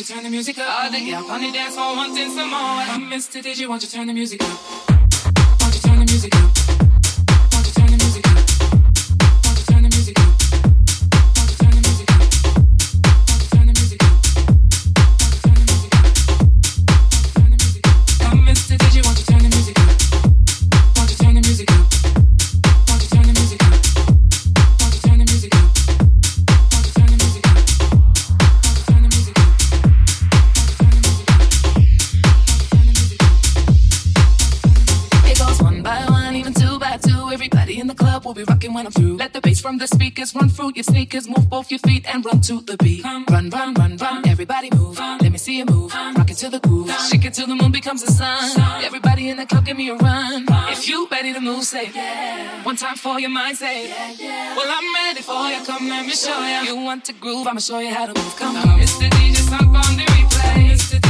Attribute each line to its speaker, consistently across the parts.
Speaker 1: you turn the music up? All the gal on the dance floor wanting some more. Come, Mr. DJ, won't you turn the music up? Won't you turn the music up?
Speaker 2: And run to the beat. Run, run, run, run. Everybody move. Let me see you move. Rock it to the groove. Shake it till the moon becomes the sun. Everybody in the club, give me a run. If you ready to move, say yeah. One time for your mind, say yeah. yeah. Well, I'm ready for you. Come, let me show you. You want to groove? I'ma show you how to move. Come on, Mr. DJ, stop on the replay.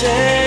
Speaker 2: change.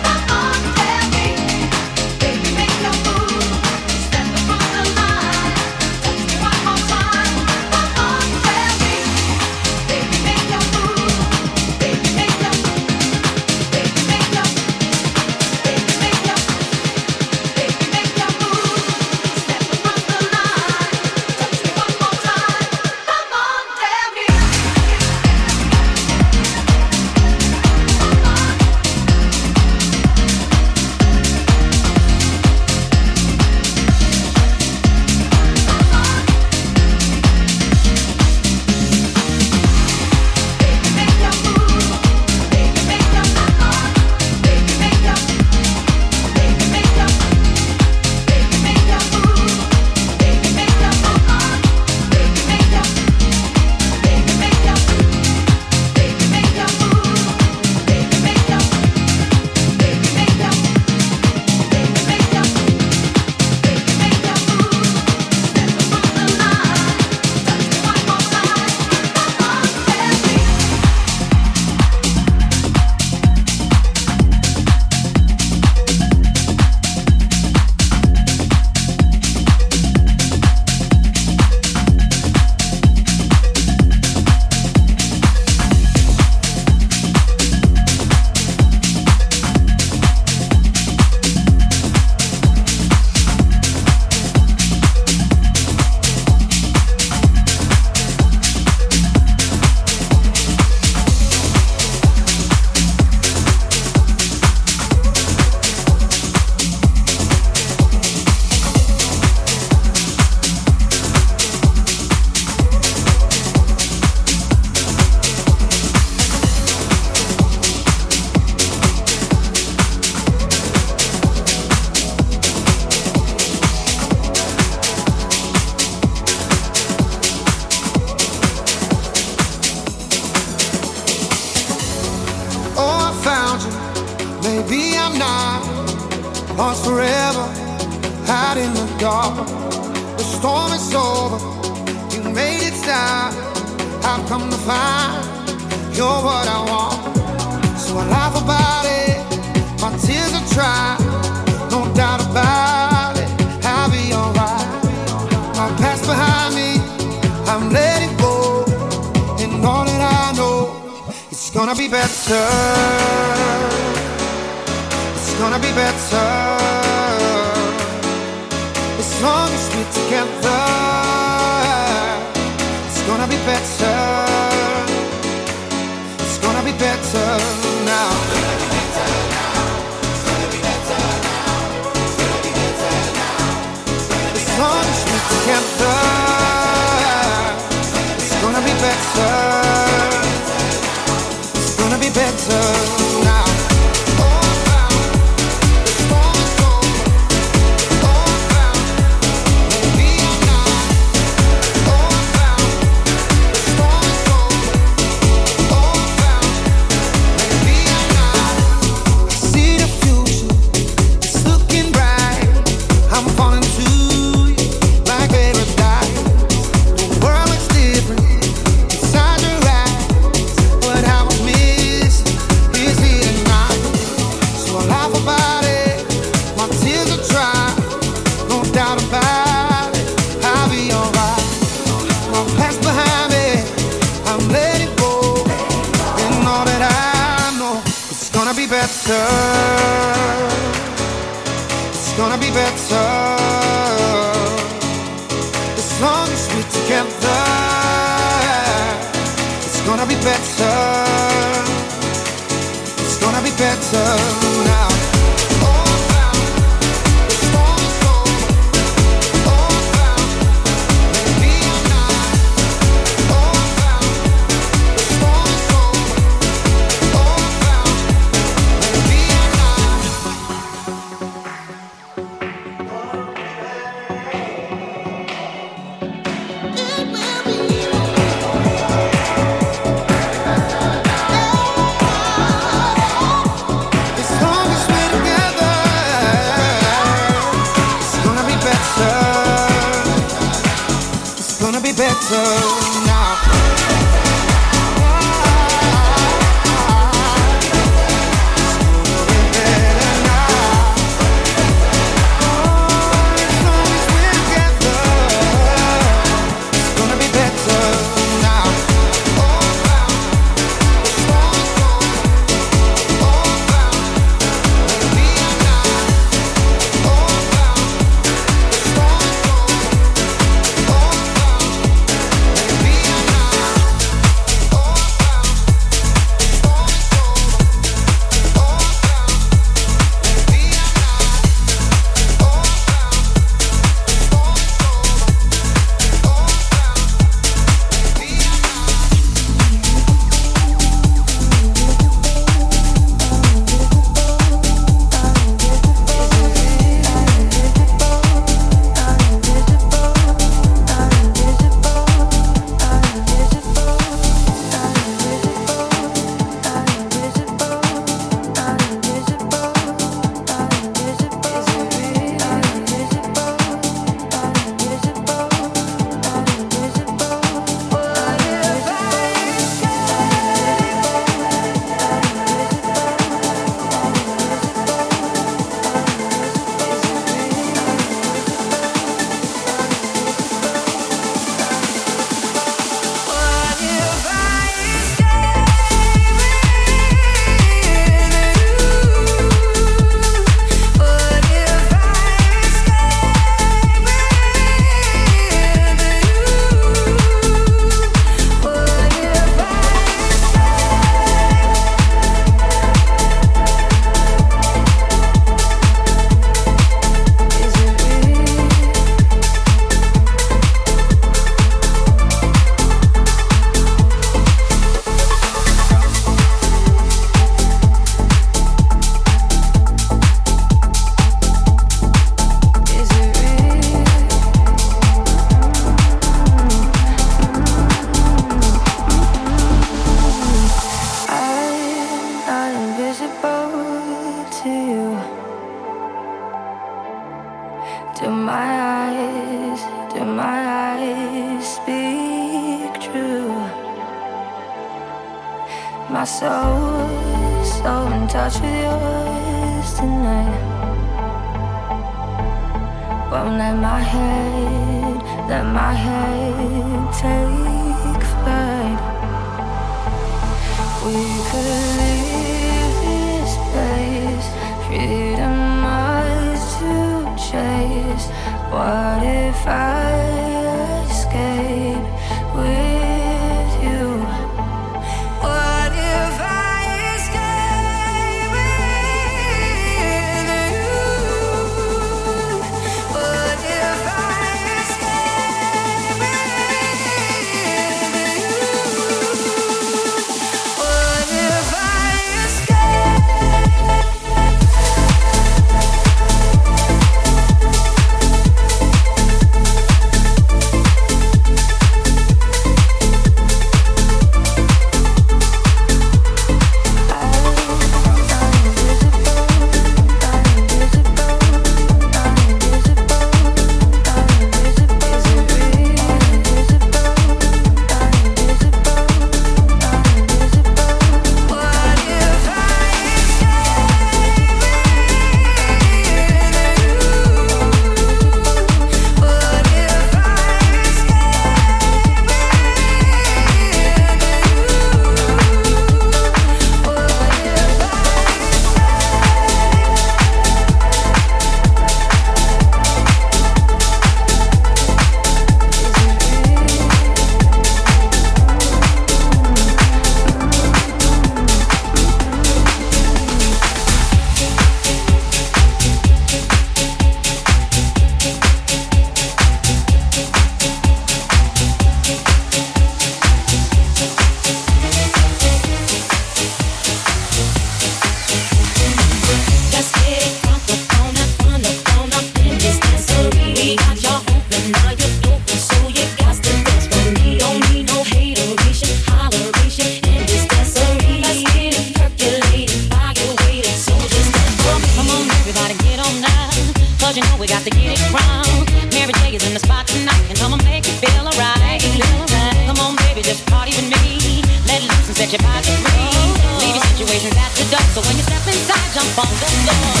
Speaker 2: your body free. Leave your situation at the
Speaker 3: door. So when you step inside, jump on the
Speaker 4: floor.